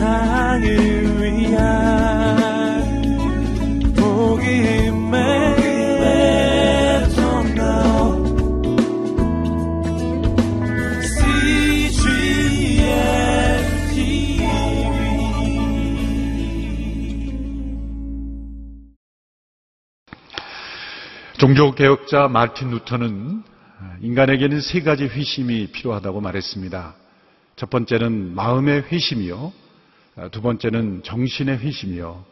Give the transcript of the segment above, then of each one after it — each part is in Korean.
세상을 위한 복음의 종교개혁자 마틴 루터는 인간에게는 세 가지 회심이 필요하다고 말했습니다. 첫 번째는 마음의 회심이요. 두 번째는 정신의 회심이요.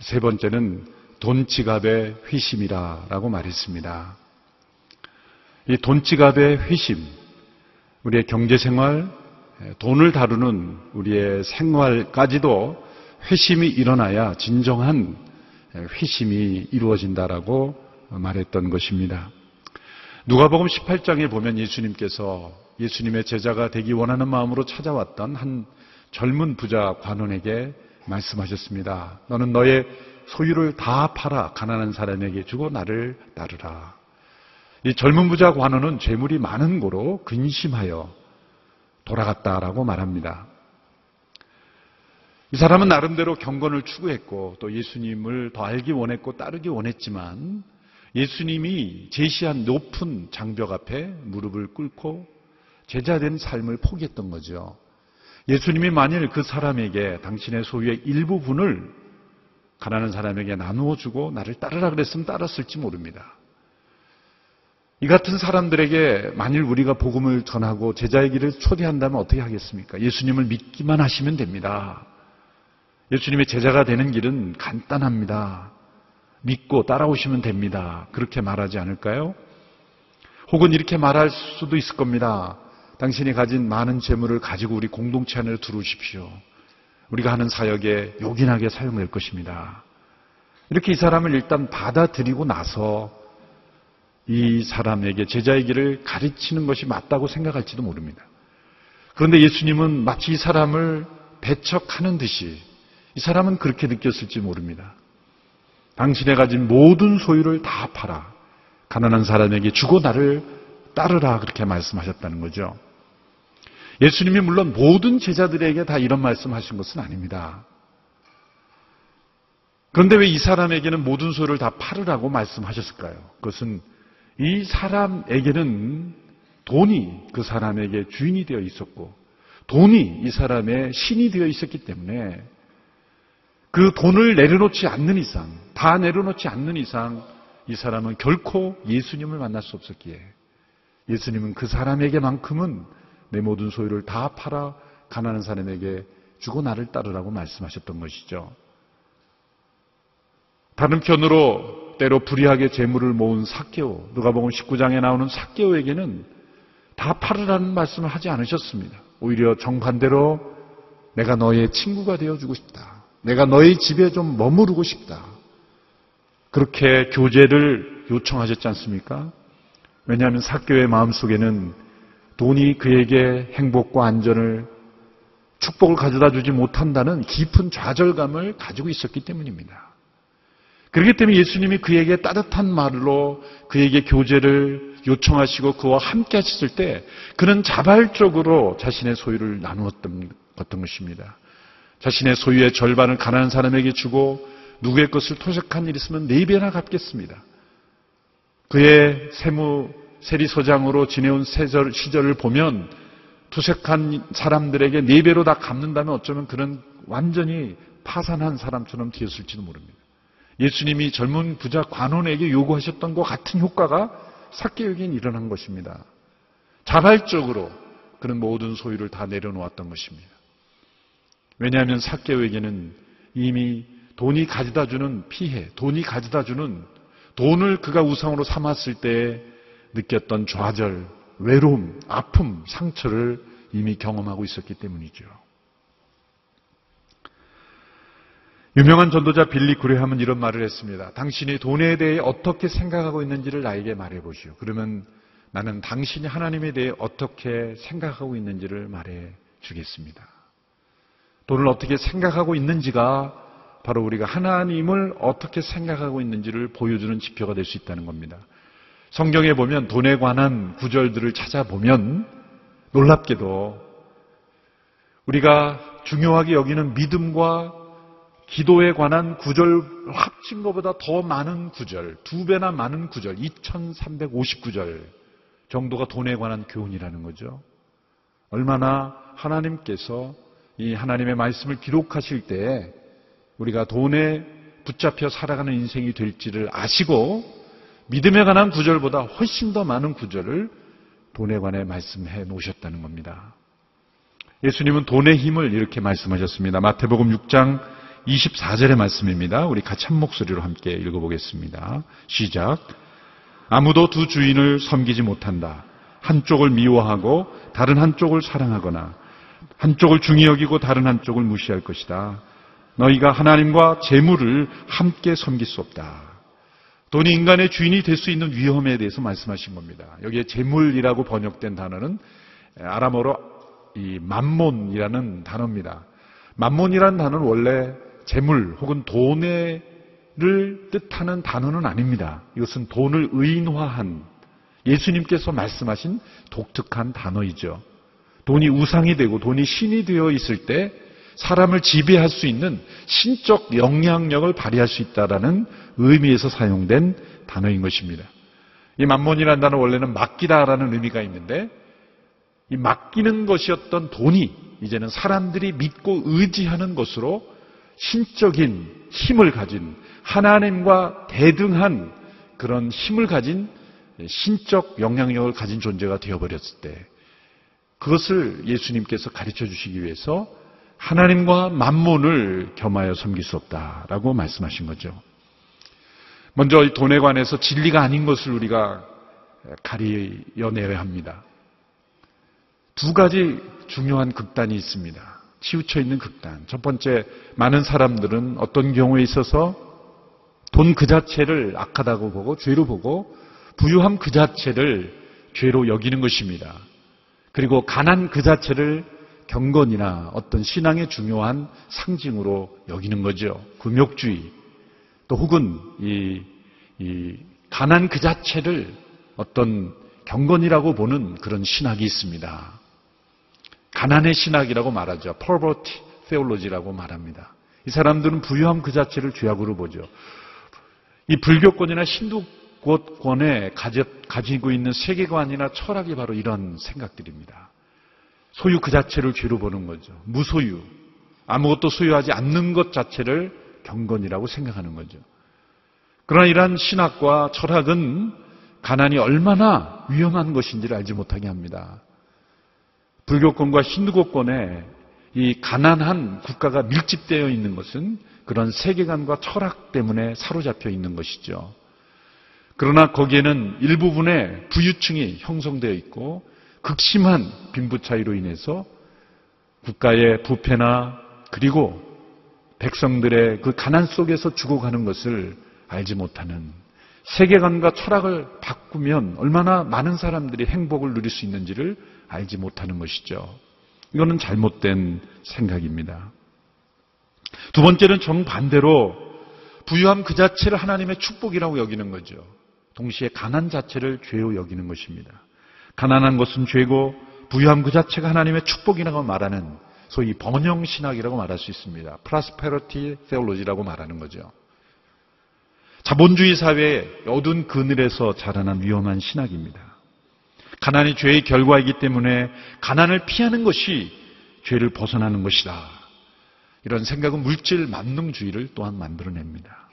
세 번째는 돈 지갑의 회심이라라고 말했습니다. 이 돈 지갑의 회심, 우리의 경제 생활, 돈을 다루는 우리의 생활까지도 회심이 일어나야 진정한 회심이 이루어진다라고 말했던 것입니다. 누가복음 18장에 보면 예수님께서 예수님의 제자가 되기 원하는 마음으로 찾아왔던 한 젊은 부자 관원에게 말씀하셨습니다. 너는 너의 소유를 다 팔아 가난한 사람에게 주고 나를 따르라. 이 젊은 부자 관원은 재물이 많은 고로 근심하여 돌아갔다라고 말합니다. 이 사람은 나름대로 경건을 추구했고 또 예수님을 더 알기 원했고 따르기 원했지만 예수님이 제시한 높은 장벽 앞에 무릎을 꿇고 제자된 삶을 포기했던 거죠. 예수님이 만일 그 사람에게 당신의 소유의 일부분을 가난한 사람에게 나누어 주고 나를 따르라 그랬으면 따랐을지 모릅니다. 이 같은 사람들에게 만일 우리가 복음을 전하고 제자의 길을 초대한다면 어떻게 하겠습니까? 예수님을 믿기만 하시면 됩니다. 예수님의 제자가 되는 길은 간단합니다. 믿고 따라오시면 됩니다. 그렇게 말하지 않을까요? 혹은 이렇게 말할 수도 있을 겁니다. 당신이 가진 많은 재물을 가지고 우리 공동체 안에 들어오십시오. 우리가 하는 사역에 요긴하게 사용될 것입니다. 이렇게 이 사람을 일단 받아들이고 나서 이 사람에게 제자의 길을 가르치는 것이 맞다고 생각할지도 모릅니다. 그런데 예수님은 마치 이 사람을 배척하는 듯이 이 사람은 그렇게 느꼈을지 모릅니다. 당신의 가진 모든 소유를 다 팔아 가난한 사람에게 주고 나를 따르라 그렇게 말씀하셨다는 거죠. 예수님이 물론 모든 제자들에게 다 이런 말씀하신 것은 아닙니다. 그런데 왜 이 사람에게는 모든 소유를 다 팔으라고 말씀하셨을까요? 그것은 이 사람에게는 돈이 그 사람에게 주인이 되어 있었고 돈이 이 사람의 신이 되어 있었기 때문에 그 돈을 내려놓지 않는 이상, 다 내려놓지 않는 이상 이 사람은 결코 예수님을 만날 수 없었기에 예수님은 그 사람에게만큼은 내 모든 소유를 다 팔아 가난한 사람에게 주고 나를 따르라고 말씀하셨던 것이죠. 다른 편으로 때로 불의하게 재물을 모은 사개오, 누가복음 19장에 나오는 사개오에게는 다 팔으라는 말씀을 하지 않으셨습니다. 오히려 정반대로 내가 너의 친구가 되어주고 싶다. 내가 너희 집에 좀 머무르고 싶다. 그렇게 교제를 요청하셨지 않습니까? 왜냐하면 사교의 마음속에는 돈이 그에게 행복과 안전을 축복을 가져다 주지 못한다는 깊은 좌절감을 가지고 있었기 때문입니다. 그렇기 때문에 예수님이 그에게 따뜻한 말로 그에게 교제를 요청하시고 그와 함께 하셨을 때 그는 자발적으로 자신의 소유를 나누었던 것입니다. 자신의 소유의 절반을 가난한 사람에게 주고 누구의 것을 토색한 일 있으면 네 배나 갚겠습니다. 그의 세무 세리소장으로 지내온 세절, 시절을 보면 투색한 사람들에게 네 배로 다 갚는다면 어쩌면 그는 완전히 파산한 사람처럼 되었을지도 모릅니다. 예수님이 젊은 부자 관원에게 요구하셨던 것 같은 효과가 사개에겐 일어난 것입니다. 자발적으로 그는 모든 소유를 다 내려놓았던 것입니다. 왜냐하면 사개오에게는 이미 돈이 가져다 주는 피해, 돈이 가져다 주는 돈을 그가 우상으로 삼았을 때 느꼈던 좌절, 외로움, 아픔, 상처를 이미 경험하고 있었기 때문이죠. 유명한 전도자 빌리 구레함은 이런 말을 했습니다. 당신이 돈에 대해 어떻게 생각하고 있는지를 나에게 말해 보시오. 그러면 나는 당신이 하나님에 대해 어떻게 생각하고 있는지를 말해 주겠습니다. 돈을 어떻게 생각하고 있는지가 바로 우리가 하나님을 어떻게 생각하고 있는지를 보여주는 지표가 될 수 있다는 겁니다. 성경에 보면 돈에 관한 구절들을 찾아보면 놀랍게도 우리가 중요하게 여기는 믿음과 기도에 관한 구절 합친 것보다 더 많은 구절, 두 배나 많은 구절, 2350구절 정도가 돈에 관한 교훈이라는 거죠. 얼마나 하나님께서 이 하나님의 말씀을 기록하실 때 우리가 돈에 붙잡혀 살아가는 인생이 될지를 아시고 믿음에 관한 구절보다 훨씬 더 많은 구절을 돈에 관해 말씀해 놓으셨다는 겁니다. 예수님은 돈의 힘을 이렇게 말씀하셨습니다. 마태복음 6장 24절의 말씀입니다. 우리 같이 한 목소리로 함께 읽어보겠습니다. 시작. 아무도 두 주인을 섬기지 못한다. 한쪽을 미워하고 다른 한쪽을 사랑하거나 한쪽을 중히 여기고 다른 한쪽을 무시할 것이다. 너희가 하나님과 재물을 함께 섬길 수 없다. 돈이 인간의 주인이 될 수 있는 위험에 대해서 말씀하신 겁니다. 여기에 재물이라고 번역된 단어는 아람어로 이 만몬이라는 단어입니다. 만몬이라는 단어는 원래 재물 혹은 돈을 뜻하는 단어는 아닙니다. 이것은 돈을 의인화한 예수님께서 말씀하신 독특한 단어이죠. 돈이 우상이 되고 돈이 신이 되어 있을 때 사람을 지배할 수 있는 신적 영향력을 발휘할 수 있다라는 의미에서 사용된 단어인 것입니다. 이 만몬이라는 단어 원래는 맡기다라는 의미가 있는데 이 맡기는 것이었던 돈이 이제는 사람들이 믿고 의지하는 것으로 신적인 힘을 가진 하나님과 대등한 그런 힘을 가진 신적 영향력을 가진 존재가 되어버렸을 때 그것을 예수님께서 가르쳐 주시기 위해서 하나님과 만몬을 겸하여 섬길 수 없다라고 말씀하신 거죠. 먼저 돈에 관해서 진리가 아닌 것을 우리가 가리어내야 합니다. 두 가지 중요한 극단이 있습니다. 치우쳐 있는 극단. 첫 번째, 많은 사람들은 어떤 경우에 있어서 돈 그 자체를 악하다고 보고 죄로 보고 부유함 그 자체를 죄로 여기는 것입니다. 그리고 가난 그 자체를 경건이나 어떤 신앙의 중요한 상징으로 여기는 거죠. 금욕주의. 또 혹은 이, 이 가난 그 자체를 어떤 경건이라고 보는 그런 신학이 있습니다. 가난의 신학이라고 말하죠. poverty theology라고 말합니다. 이 사람들은 부유함 그 자체를 죄악으로 보죠. 이 불교권이나 힌두권에 가지고 있는 세계관이나 철학이 바로 이런 생각들입니다. 소유 그 자체를 죄로 보는 거죠. 무소유. 아무것도 소유하지 않는 것 자체를 경건이라고 생각하는 거죠. 그러나 이러한 신학과 철학은 가난이 얼마나 위험한 것인지를 알지 못하게 합니다. 불교권과 힌두교권에 이 가난한 국가가 밀집되어 있는 것은 그런 세계관과 철학 때문에 사로잡혀 있는 것이죠. 그러나 거기에는 일부분의 부유층이 형성되어 있고 극심한 빈부 차이로 인해서 국가의 부패나 그리고 백성들의 그 가난 속에서 죽어가는 것을 알지 못하는 세계관과 철학을 바꾸면 얼마나 많은 사람들이 행복을 누릴 수 있는지를 알지 못하는 것이죠. 이거는 잘못된 생각입니다. 두 번째는 정반대로 부유함 그 자체를 하나님의 축복이라고 여기는 거죠. 동시에 가난 자체를 죄로 여기는 것입니다. 가난한 것은 죄고 부유함 그 자체가 하나님의 축복이라고 말하는 소위 번영 신학이라고 말할 수 있습니다. 프라스페러티 세올로지라고 말하는 거죠. 자본주의 사회의 어두운 그늘에서 자라난 위험한 신학입니다. 가난이 죄의 결과이기 때문에 가난을 피하는 것이 죄를 벗어나는 것이다. 이런 생각은 물질 만능주의를 또한 만들어냅니다.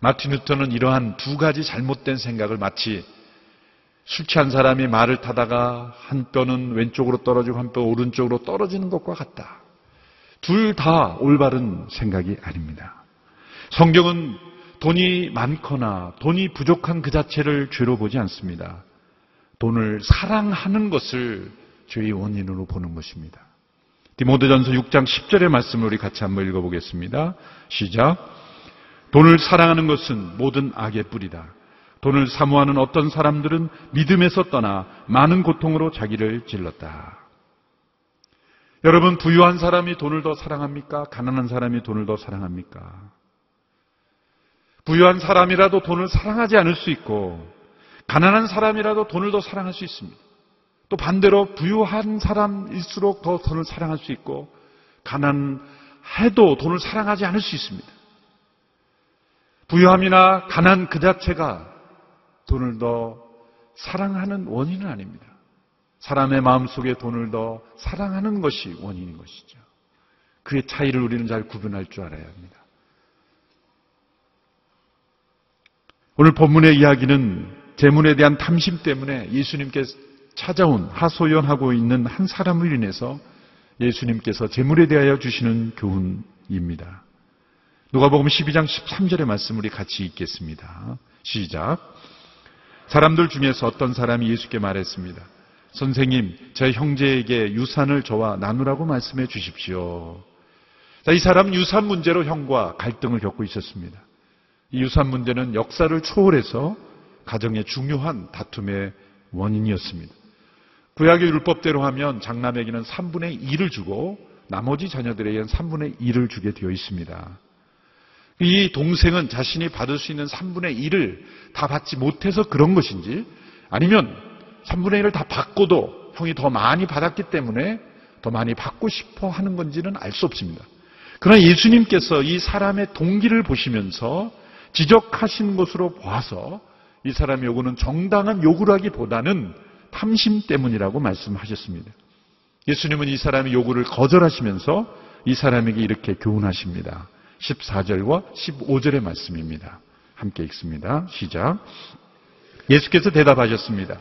마틴 루터는 이러한 두 가지 잘못된 생각을 마치 술 취한 사람이 말을 타다가 한 뼈는 왼쪽으로 떨어지고 한 뼈 오른쪽으로 떨어지는 것과 같다. 둘 다 올바른 생각이 아닙니다. 성경은 돈이 많거나 돈이 부족한 그 자체를 죄로 보지 않습니다. 돈을 사랑하는 것을 죄의 원인으로 보는 것입니다. 디모데전서 6장 10절의 말씀을 우리 같이 한번 읽어보겠습니다. 시작. 돈을 사랑하는 것은 모든 악의 뿌리다. 돈을 사모하는 어떤 사람들은 믿음에서 떠나 많은 고통으로 자기를 질렀다. 여러분, 부유한 사람이 돈을 더 사랑합니까? 가난한 사람이 돈을 더 사랑합니까? 부유한 사람이라도 돈을 사랑하지 않을 수 있고 가난한 사람이라도 돈을 더 사랑할 수 있습니다. 또 반대로 부유한 사람일수록 더 돈을 사랑할 수 있고 가난해도 돈을 사랑하지 않을 수 있습니다. 부유함이나 가난 그 자체가 돈을 더 사랑하는 원인은 아닙니다. 사람의 마음속에 돈을 더 사랑하는 것이 원인인 것이죠. 그의 차이를 우리는 잘 구분할 줄 알아야 합니다. 오늘 본문의 이야기는 재문에 대한 탐심 때문에 예수님께 찾아온 하소연하고 있는 한 사람을 인해서 예수님께서 재물에 대하여 주시는 교훈입니다. 누가복음 12장 13절의 말씀 우리 같이 읽겠습니다. 시작. 사람들 중에서 어떤 사람이 예수께 말했습니다. 선생님, 제 형제에게 유산을 저와 나누라고 말씀해 주십시오. 자, 이 사람은 유산 문제로 형과 갈등을 겪고 있었습니다. 이 유산 문제는 역사를 초월해서 가정의 중요한 다툼의 원인이었습니다. 구약의 율법대로 하면 장남에게는 3분의 1을 주고 나머지 자녀들에게는 3분의 1을 주게 되어 있습니다. 이 동생은 자신이 받을 수 있는 3분의 1을 다 받지 못해서 그런 것인지 아니면 3분의 1을 다 받고도 형이 더 많이 받았기 때문에 더 많이 받고 싶어 하는 건지는 알 수 없습니다. 그러나 예수님께서 이 사람의 동기를 보시면서 지적하신 것으로 봐서 이 사람의 요구는 정당한 요구라기보다는 탐심 때문이라고 말씀하셨습니다. 예수님은 이 사람의 요구를 거절하시면서 이 사람에게 이렇게 교훈하십니다. 14절과 15절의 말씀입니다. 함께 읽습니다. 시작. 예수께서 대답하셨습니다.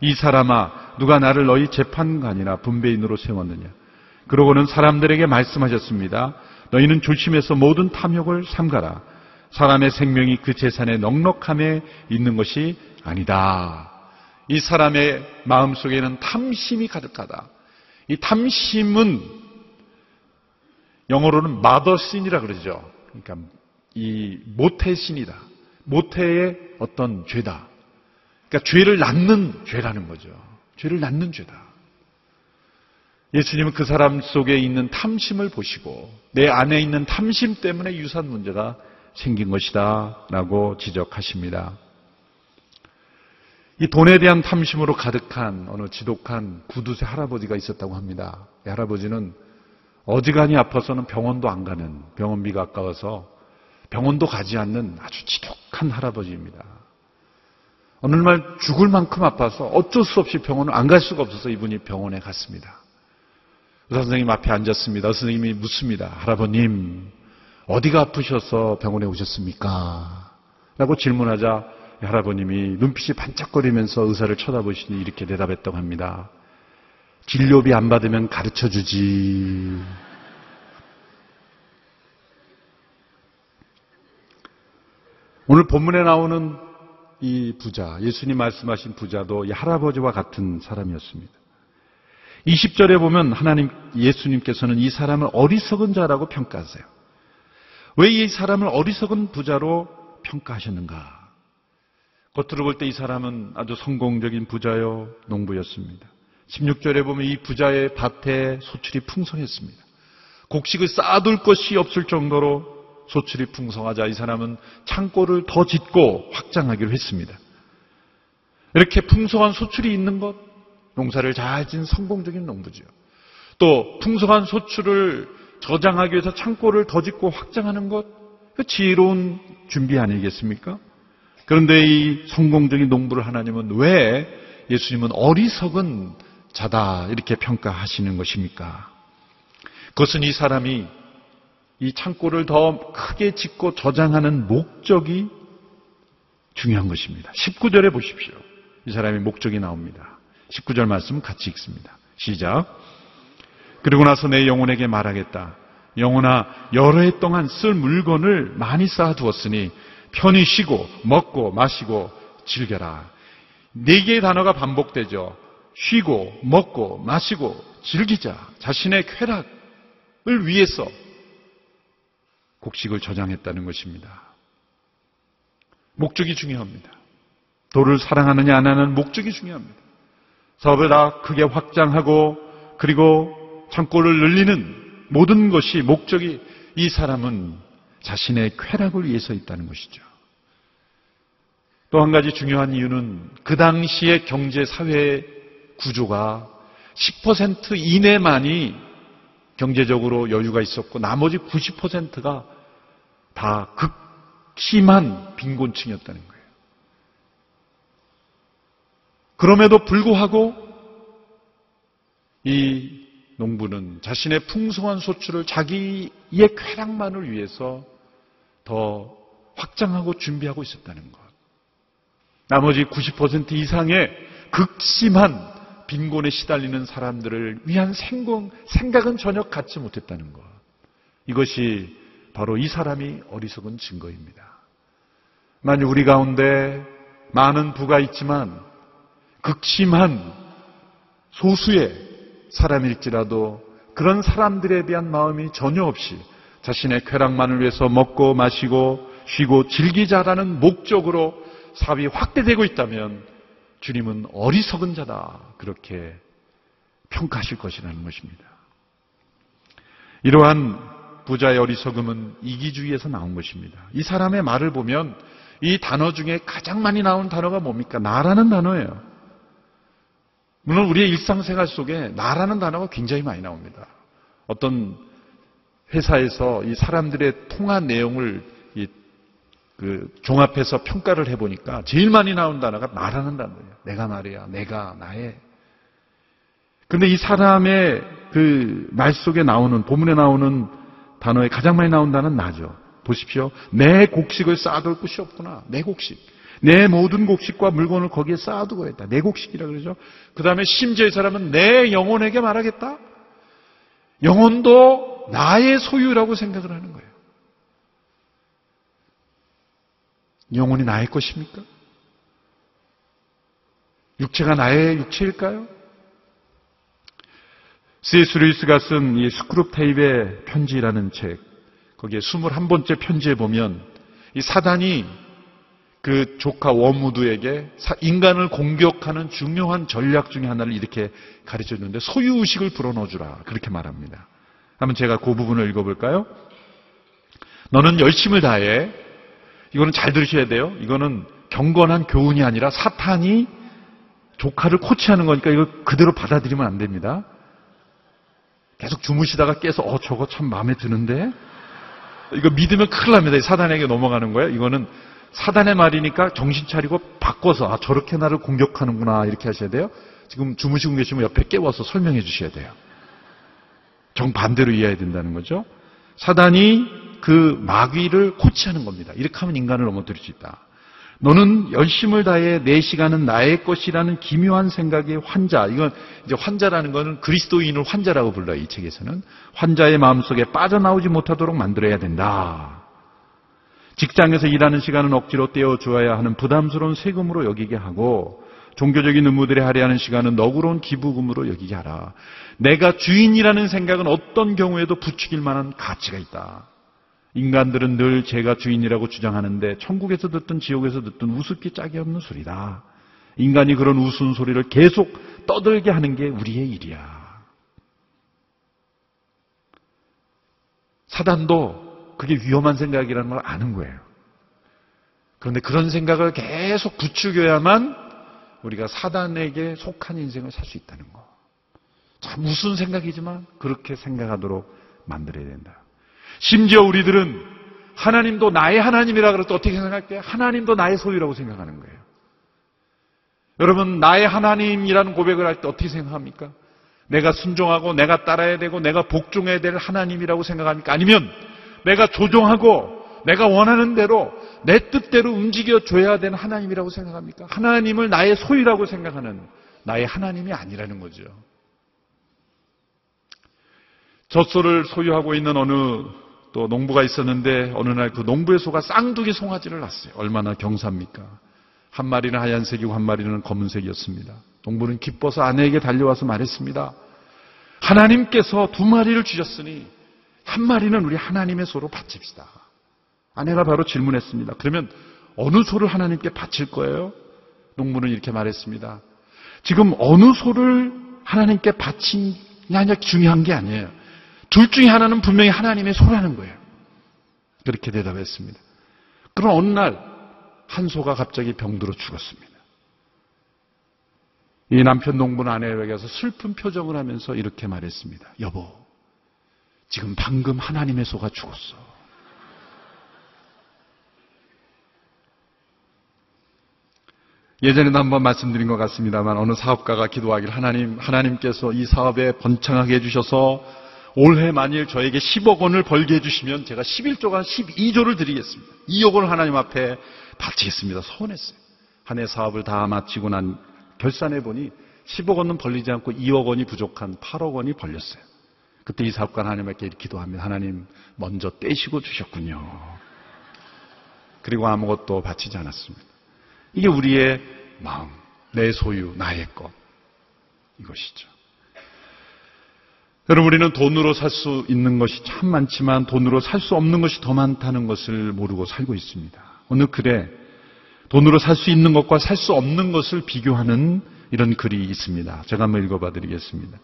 이 사람아, 누가 나를 너희 재판관이나 분배인으로 세웠느냐? 그러고는 사람들에게 말씀하셨습니다. 너희는 조심해서 모든 탐욕을 삼가라. 사람의 생명이 그 재산의 넉넉함에 있는 것이 아니다. 이 사람의 마음 속에는 탐심이 가득하다. 이 탐심은 영어로는 마더신이라 그러죠. 그러니까 이 모태신이다. 모태의 어떤 죄다. 그러니까 죄를 낳는 죄라는 거죠. 죄를 낳는 죄다. 예수님은 그 사람 속에 있는 탐심을 보시고 내 안에 있는 탐심 때문에 유산 문제가 생긴 것이다. 라고 지적하십니다. 이 돈에 대한 탐심으로 가득한 어느 지독한 구두쇠 할아버지가 있었다고 합니다. 이 할아버지는 어지간히 아파서는 병원도 안 가는 병원비가 아까워서 병원도 가지 않는 아주 지독한 할아버지입니다. 어느 날 죽을 만큼 아파서 어쩔 수 없이 병원을 안 갈 수가 없어서 이분이 병원에 갔습니다. 의사 선생님 앞에 앉았습니다. 의사 선생님이 묻습니다. 할아버님, 어디가 아프셔서 병원에 오셨습니까? 라고 질문하자 할아버님이 눈빛이 반짝거리면서 의사를 쳐다보시니 이렇게 대답했다고 합니다. 진료비 안 받으면 가르쳐 주지. 오늘 본문에 나오는 이 부자, 예수님 말씀하신 부자도 이 할아버지와 같은 사람이었습니다. 20절에 보면 하나님, 예수님께서는 이 사람을 어리석은 자라고 평가하세요. 왜 이 사람을 어리석은 부자로 평가하셨는가? 겉으로 볼 때 이 사람은 아주 성공적인 부자요, 농부였습니다. 16절에 보면 이 부자의 밭에 소출이 풍성했습니다. 곡식을 쌓아둘 것이 없을 정도로 소출이 풍성하자 이 사람은 창고를 더 짓고 확장하기로 했습니다. 이렇게 풍성한 소출이 있는 것, 농사를 잘 지은 성공적인 농부죠. 또 풍성한 소출을 저장하기 위해서 창고를 더 짓고 확장하는 것, 그 지혜로운 준비 아니겠습니까? 그런데 이 성공적인 농부를 하나님은 왜 예수님은 어리석은 자다 이렇게 평가하시는 것입니까? 그것은 이 사람이 이 창고를 더 크게 짓고 저장하는 목적이 중요한 것입니다. 19절에 보십시오. 이 사람의 목적이 나옵니다. 19절 말씀 같이 읽습니다. 시작. 그리고 나서 내 영혼에게 말하겠다. 영혼아, 여러 해 동안 쓸 물건을 많이 쌓아두었으니 편히 쉬고 먹고 마시고 즐겨라. 네 개의 단어가 반복되죠. 쉬고 먹고 마시고 즐기자. 자신의 쾌락을 위해서 곡식을 저장했다는 것입니다. 목적이 중요합니다. 도를 사랑하느냐 안 하는 목적이 중요합니다. 사업에다 크게 확장하고 그리고 창고를 늘리는 모든 것이 목적이 이 사람은 자신의 쾌락을 위해서 있다는 것이죠. 또 한 가지 중요한 이유는 그 당시의 경제 사회 구조가 10% 이내만이 경제적으로 여유가 있었고 나머지 90%가 다 극심한 빈곤층이었다는 거예요. 그럼에도 불구하고 이 농부는 자신의 풍성한 소출을 자기의 쾌락만을 위해서 더 확장하고 준비하고 있었다는 것. 나머지 90% 이상의 극심한 빈곤에 시달리는 사람들을 위한 생각, 생각은 전혀 갖지 못했다는 것. 이것이 바로 이 사람이 어리석은 증거입니다. 만약 우리 가운데 많은 부가 있지만 극심한 소수의 사람일지라도 그런 사람들에 대한 마음이 전혀 없이 자신의 쾌락만을 위해서 먹고 마시고 쉬고 즐기자라는 목적으로 사업이 확대되고 있다면 주님은 어리석은 자다. 그렇게 평가하실 것이라는 것입니다. 이러한 부자의 어리석음은 이기주의에서 나온 것입니다. 이 사람의 말을 보면 이 단어 중에 가장 많이 나온 단어가 뭡니까? 나라는 단어예요. 물론 우리의 일상생활 속에 나라는 단어가 굉장히 많이 나옵니다. 어떤 회사에서 이 사람들의 통화 내용을 그 종합해서 평가를 해보니까 제일 많이 나온 단어가 나라는 단어예요. 내가 말이야, 내가, 나의. 근데 이 사람의 그 말 속에 나오는, 본문에 나오는 단어에 가장 많이 나온 단어는 나죠. 보십시오. 내 곡식을 쌓아둘 곳이 없구나. 내 곡식. 내 모든 곡식과 물건을 거기에 쌓아두고 있다. 내 곡식이라 그러죠. 그 다음에 심지어 이 사람은 내 영혼에게 말하겠다. 영혼도 나의 소유라고 생각을 하는 거예요. 영혼이 나의 것입니까? 육체가 나의 육체일까요? C.S. 루이스가 쓴 이 스크룹 테이프의 편지라는 책, 거기에 21번째 편지에 보면 이 사단이 그 조카 워무드에게 인간을 공격하는 중요한 전략 중의 하나를 이렇게 가르쳐 주는데 소유의식을 불어넣어 주라. 그렇게 말합니다. 한번 제가 그 부분을 읽어볼까요? 너는 열심을 다해. 이거는 잘 들으셔야 돼요. 이거는 경건한 교훈이 아니라 사탄이 조카를 코치하는 거니까 이거 그대로 받아들이면 안 됩니다. 계속 주무시다가 깨서 어 저거 참 마음에 드는데 이거 믿으면 큰일 납니다. 사단에게 넘어가는 거예요. 이거는 사단의 말이니까 정신 차리고 바꿔서 아 저렇게 나를 공격하는구나 이렇게 하셔야 돼요. 지금 주무시고 계시면 옆에 깨워서 설명해 주셔야 돼요. 정반대로 이해해야 된다는 거죠. 사단이 그 마귀를 코치하는 겁니다. 이렇게 하면 인간을 넘어뜨릴 수 있다. 너는 열심을 다해 내 시간은 나의 것이라는 기묘한 생각의 환자. 이건 이제 환자라는 것은 그리스도인을 환자라고 불러요. 이 책에서는 환자의 마음속에 빠져나오지 못하도록 만들어야 된다. 직장에서 일하는 시간은 억지로 떼어 주어야 하는 부담스러운 세금으로 여기게 하고 종교적인 의무들에 할애하는 시간은 너그러운 기부금으로 여기게 하라. 내가 주인이라는 생각은 어떤 경우에도 부추길 만한 가치가 있다. 인간들은 늘 제가 주인이라고 주장하는데 천국에서 듣든 지옥에서 듣든 우습기 짝이 없는 소리다. 인간이 그런 우스운 소리를 계속 떠들게 하는 게 우리의 일이야. 사단도 그게 위험한 생각이라는 걸 아는 거예요. 그런데 그런 생각을 계속 부추겨야만 우리가 사단에게 속한 인생을 살 수 있다는 거. 참 무슨 생각이지만 그렇게 생각하도록 만들어야 된다. 심지어 우리들은 하나님도 나의 하나님이라 그럴 때 어떻게 생각할게요? 하나님도 나의 소유라고 생각하는 거예요. 여러분, 나의 하나님이라는 고백을 할 때 어떻게 생각합니까? 내가 순종하고 내가 따라야 되고 내가 복종해야 될 하나님이라고 생각합니까? 아니면 내가 조종하고 내가 원하는 대로 내 뜻대로 움직여 줘야 되는 하나님이라고 생각합니까? 하나님을 나의 소유라고 생각하는 나의 하나님이 아니라는 거죠. 젖소를 소유하고 있는 어느 또 농부가 있었는데 어느 날 그 농부의 소가 쌍둥이 송아지를 낳았어요. 얼마나 경사입니까? 한 마리는 하얀색이고 한 마리는 검은색이었습니다. 농부는 기뻐서 아내에게 달려와서 말했습니다. 하나님께서 두 마리를 주셨으니 한 마리는 우리 하나님의 소로 바칩시다. 아내가 바로 질문했습니다. 그러면 어느 소를 하나님께 바칠 거예요? 농부는 이렇게 말했습니다. 지금 어느 소를 하나님께 바치냐 중요한 게 아니에요. 둘 중에 하나는 분명히 하나님의 소라는 거예요. 그렇게 대답했습니다. 그럼 어느 날 한 소가 갑자기 병들어 죽었습니다. 이 남편 농부는 아내에게 가서 슬픈 표정을 하면서 이렇게 말했습니다. 여보, 지금 방금 하나님의 소가 죽었어. 예전에도 한번 말씀드린 것 같습니다만 어느 사업가가 기도하길 하나님, 하나님께서 이 사업에 번창하게 해주셔서 올해 만일 저에게 10억 원을 벌게 해주시면 제가 11조가 12조를 드리겠습니다. 2억 원을 하나님 앞에 바치겠습니다. 서운했어요. 한 해 사업을 다 마치고 난 결산해 보니 10억 원은 벌리지 않고 2억 원이 부족한 8억 원이 벌렸어요. 그때 이 사업가 하나님께 기도합니다. 하나님 먼저 떼시고 주셨군요. 그리고 아무것도 바치지 않았습니다. 이게 우리의 마음, 내 소유, 나의 것. 이것이죠. 여러분, 우리는 돈으로 살 수 있는 것이 참 많지만 돈으로 살 수 없는 것이 더 많다는 것을 모르고 살고 있습니다. 어느 글에 돈으로 살 수 있는 것과 살 수 없는 것을 비교하는 이런 글이 있습니다. 제가 한번 읽어봐 드리겠습니다.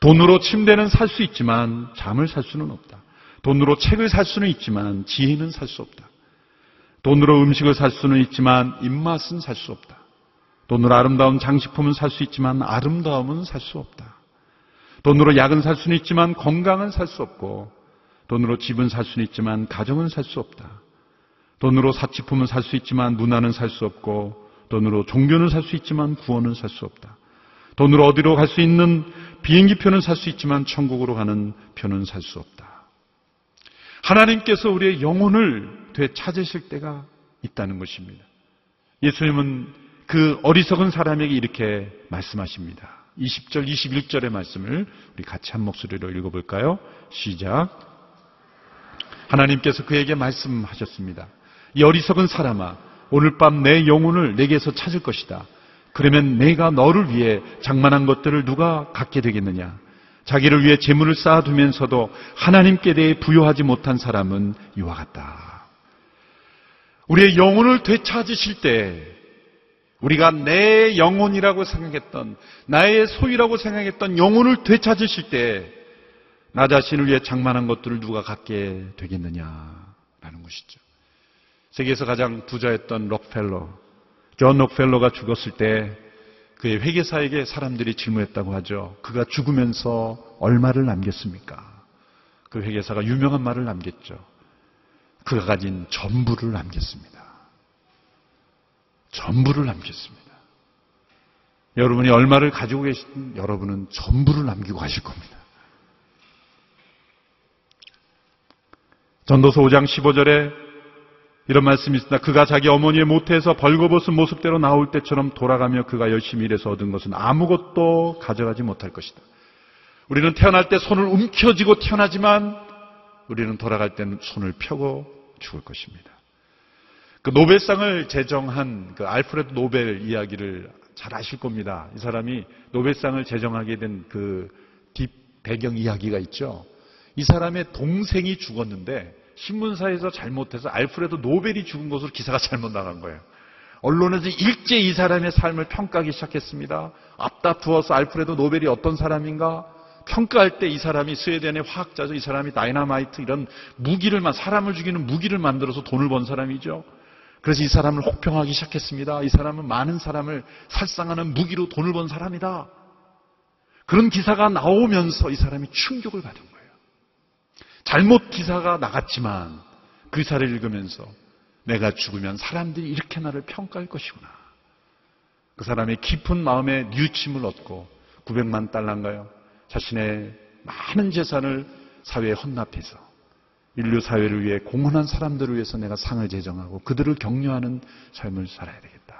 돈으로 침대는 살 수 있지만 잠을 살 수는 없다. 돈으로 책을 살 수는 있지만 지혜는 살 수 없다. 돈으로 음식을 살 수는 있지만 입맛은 살 수 없다. 돈으로 아름다운 장식품은 살 수 있지만 아름다움은 살 수 없다. 돈으로 약은 살 수는 있지만 건강은 살 수 없고 돈으로 집은 살 수는 있지만 가정은 살 수 없다. 돈으로 사치품은 살 수 있지만 문화는 살 수 없고 돈으로 종교는 살 수 있지만 구원은 살 수 없다. 돈으로 어디로 갈 수 있는 비행기 표는 살 수 있지만 천국으로 가는 표는 살 수 없다. 하나님께서 우리의 영혼을 되찾으실 때가 있다는 것입니다. 예수님은 그 어리석은 사람에게 이렇게 말씀하십니다. 20절, 21절의 말씀을 우리 같이 한 목소리로 읽어볼까요? 시작. 하나님께서 그에게 말씀하셨습니다. 이 어리석은 사람아, 오늘 밤 내 영혼을 내게서 찾을 것이다. 그러면 내가 너를 위해 장만한 것들을 누가 갖게 되겠느냐? 자기를 위해 재물을 쌓아두면서도 하나님께 대해 부여하지 못한 사람은 이와 같다. 우리의 영혼을 되찾으실 때 우리가 내 영혼이라고 생각했던 나의 소유라고 생각했던 영혼을 되찾으실 때 나 자신을 위해 장만한 것들을 누가 갖게 되겠느냐라는 것이죠. 세계에서 가장 부자였던 록펠러, 존 록펠러가 죽었을 때 그의 회계사에게 사람들이 질문했다고 하죠. 그가 죽으면서 얼마를 남겼습니까? 그 회계사가 유명한 말을 남겼죠. 그가 가진 전부를 남겼습니다. 전부를 남겼습니다. 여러분이 얼마를 가지고 계신 여러분은 전부를 남기고 가실 겁니다. 전도서 5장 15절에 이런 말씀이 있습니다. 그가 자기 어머니의 모태에서 벌거벗은 모습대로 나올 때처럼 돌아가며 그가 열심히 일해서 얻은 것은 아무것도 가져가지 못할 것이다. 우리는 태어날 때 손을 움켜쥐고 태어나지만 우리는 돌아갈 때는 손을 펴고 죽을 것입니다. 그 노벨상을 제정한 그 알프레드 노벨 이야기를 잘 아실 겁니다. 이 사람이 노벨상을 제정하게 된 그 뒷 배경 이야기가 있죠. 이 사람의 동생이 죽었는데 신문사에서 잘못해서 알프레드 노벨이 죽은 것으로 기사가 잘못 나간 거예요. 언론에서 일제 이 사람의 삶을 평가하기 시작했습니다. 앞다투어서 알프레드 노벨이 어떤 사람인가 평가할 때 이 사람이 스웨덴의 화학자죠. 이 사람이 다이나마이트 이런 무기를 만 사람을 죽이는 무기를 만들어서 돈을 번 사람이죠. 그래서 이 사람을 혹평하기 시작했습니다. 이 사람은 많은 사람을 살상하는 무기로 돈을 번 사람이다. 그런 기사가 나오면서 이 사람이 충격을 받은 거예요. 잘못 기사가 나갔지만 그 기사를 읽으면서 내가 죽으면 사람들이 이렇게 나를 평가할 것이구나. 그 사람의 깊은 마음에 뉘우침을 얻고 900만 달러인가요? 자신의 많은 재산을 사회에 헌납해서 인류 사회를 위해 공헌한 사람들을 위해서 내가 상을 제정하고 그들을 격려하는 삶을 살아야 되겠다.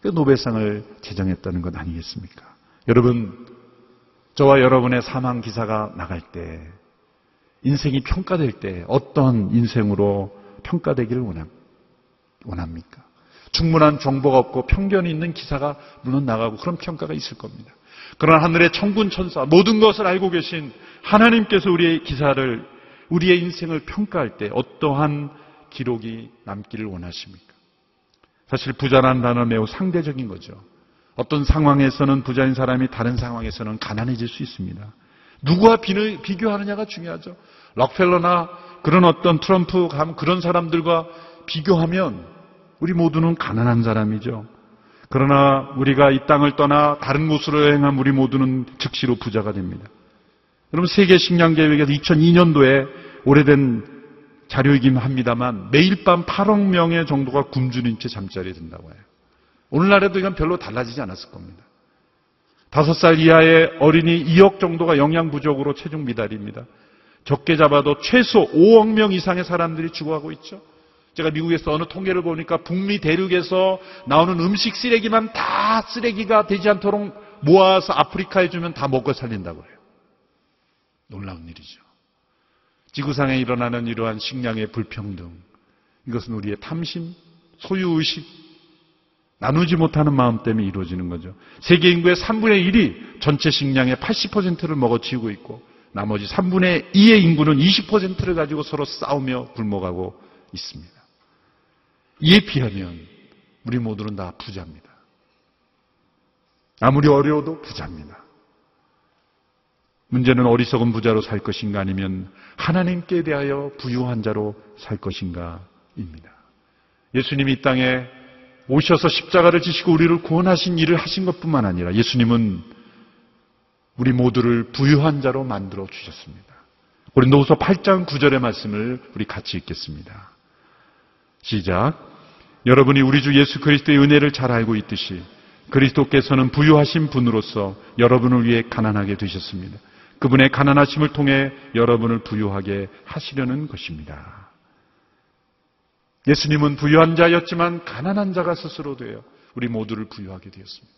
그 노벨상을 제정했다는 것 아니겠습니까? 여러분, 저와 여러분의 사망 기사가 나갈 때 인생이 평가될 때 어떤 인생으로 평가되기를 원합니까? 충분한 정보가 없고 편견이 있는 기사가 물론 나가고 그런 평가가 있을 겁니다. 그러나 하늘의 천군 천사 모든 것을 알고 계신 하나님께서 우리의 기사를 우리의 인생을 평가할 때 어떠한 기록이 남기를 원하십니까? 사실 부자라는 단어 매우 상대적인 거죠. 어떤 상황에서는 부자인 사람이 다른 상황에서는 가난해질 수 있습니다. 누구와 비교하느냐가 중요하죠. 럭펠러나 그런 어떤 트럼프 그런 사람들과 비교하면 우리 모두는 가난한 사람이죠. 그러나 우리가 이 땅을 떠나 다른 곳으로 여행한 우리 모두는 즉시로 부자가 됩니다. 여러분 세계 식량 계획에서 2002년도에 오래된 자료이긴 합니다만 매일 밤 8억 명의 정도가 굶주린 채 잠자리에 든다고 해요. 오늘날에도 이건 별로 달라지지 않았을 겁니다. 다섯 살 이하의 어린이 2억 정도가 영양 부족으로 체중 미달입니다. 적게 잡아도 최소 5억 명 이상의 사람들이 죽어가고 있죠. 제가 미국에서 어느 통계를 보니까 북미 대륙에서 나오는 음식 쓰레기만 다 쓰레기가 되지 않도록 모아서 아프리카에 주면 다 먹고 살린다고 해요. 놀라운 일이죠. 지구상에 일어나는 이러한 식량의 불평등. 이것은 우리의 탐심, 소유의식, 나누지 못하는 마음 때문에 이루어지는 거죠. 세계 인구의 3분의 1이 전체 식량의 80%를 먹어치우고 있고 나머지 3분의 2의 인구는 20%를 가지고 서로 싸우며 굶어가고 있습니다. 이에 비하면 우리 모두는 다 부자입니다. 아무리 어려워도 부자입니다. 문제는 어리석은 부자로 살 것인가 아니면 하나님께 대하여 부유한 자로 살 것인가입니다. 예수님이 이 땅에 오셔서 십자가를 지시고 우리를 구원하신 일을 하신 것뿐만 아니라 예수님은 우리 모두를 부유한 자로 만들어 주셨습니다. 우리 노서 8장 9절의 말씀을 우리 같이 읽겠습니다. 시작. 여러분이 우리 주 예수 그리스도의 은혜를 잘 알고 있듯이 그리스도께서는 부유하신 분으로서 여러분을 위해 가난하게 되셨습니다. 그분의 가난하심을 통해 여러분을 부유하게 하시려는 것입니다. 예수님은 부유한 자였지만 가난한 자가 스스로 되어 우리 모두를 부유하게 되었습니다.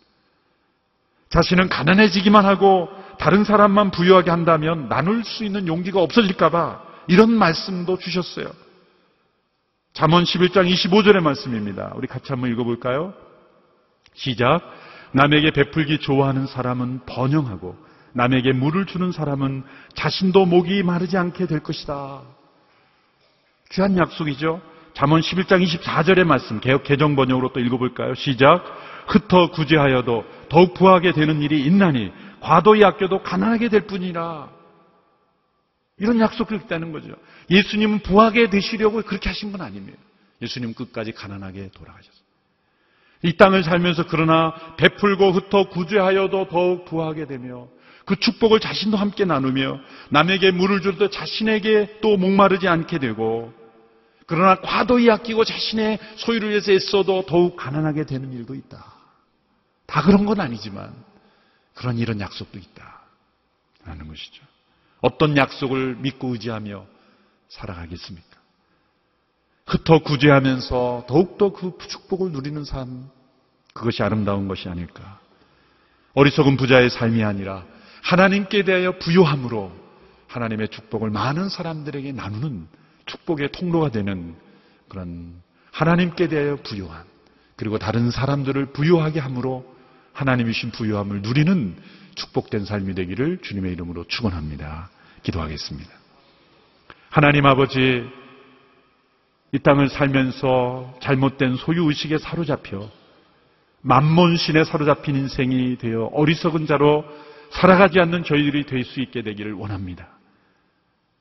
자신은 가난해지기만 하고 다른 사람만 부유하게 한다면 나눌 수 있는 용기가 없어질까봐 이런 말씀도 주셨어요. 잠언 11장 25절의 말씀입니다. 우리 같이 한번 읽어볼까요? 시작. 남에게 베풀기 좋아하는 사람은 번영하고 남에게 물을 주는 사람은 자신도 목이 마르지 않게 될 것이다. 귀한 약속이죠. 잠언 11장 24절의 말씀 개혁 개정 번역으로 또 읽어볼까요? 시작. 흩어 구제하여도 더욱 부하게 되는 일이 있나니 과도히 아껴도 가난하게 될 뿐이라. 이런 약속을 있다는 거죠. 예수님은 부하게 되시려고 그렇게 하신 분 아닙니다. 예수님 끝까지 가난하게 돌아가셨어요. 이 땅을 살면서 그러나 베풀고 흩어 구제하여도 더욱 부하게 되며 그 축복을 자신도 함께 나누며 남에게 물을 줄 때 자신에게 또 목마르지 않게 되고 그러나 과도히 아끼고 자신의 소유를 위해서 애써도 더욱 가난하게 되는 일도 있다. 다 그런 건 아니지만 그런 이런 약속도 있다. 라는 것이죠. 어떤 약속을 믿고 의지하며 살아가겠습니까? 흩어 구제하면서 더욱더 그 축복을 누리는 삶, 그것이 아름다운 것이 아닐까. 어리석은 부자의 삶이 아니라 하나님께 대하여 부요함으로 하나님의 축복을 많은 사람들에게 나누는 축복의 통로가 되는 그런 하나님께 대하여 부요한 그리고 다른 사람들을 부요하게 함으로 하나님이신 부요함을 누리는 축복된 삶이 되기를 주님의 이름으로 축원합니다. 기도하겠습니다. 하나님 아버지 이 땅을 살면서 잘못된 소유 의식에 사로잡혀 만몬신에 사로잡힌 인생이 되어 어리석은 자로 살아가지 않는 저희들이 될 수 있게 되기를 원합니다.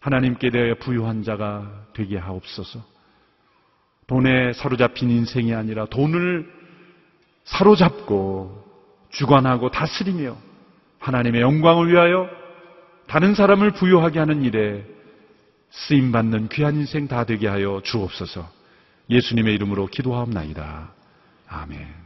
하나님께 대해 부유한 자가 되게 하옵소서. 돈에 사로잡힌 인생이 아니라 돈을 사로잡고 주관하고 다스리며 하나님의 영광을 위하여 다른 사람을 부유하게 하는 일에 쓰임 받는 귀한 인생 다 되게 하여 주옵소서. 예수님의 이름으로 기도하옵나이다. 아멘.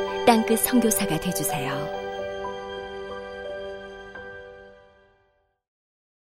땅끝 성교사가 되주세요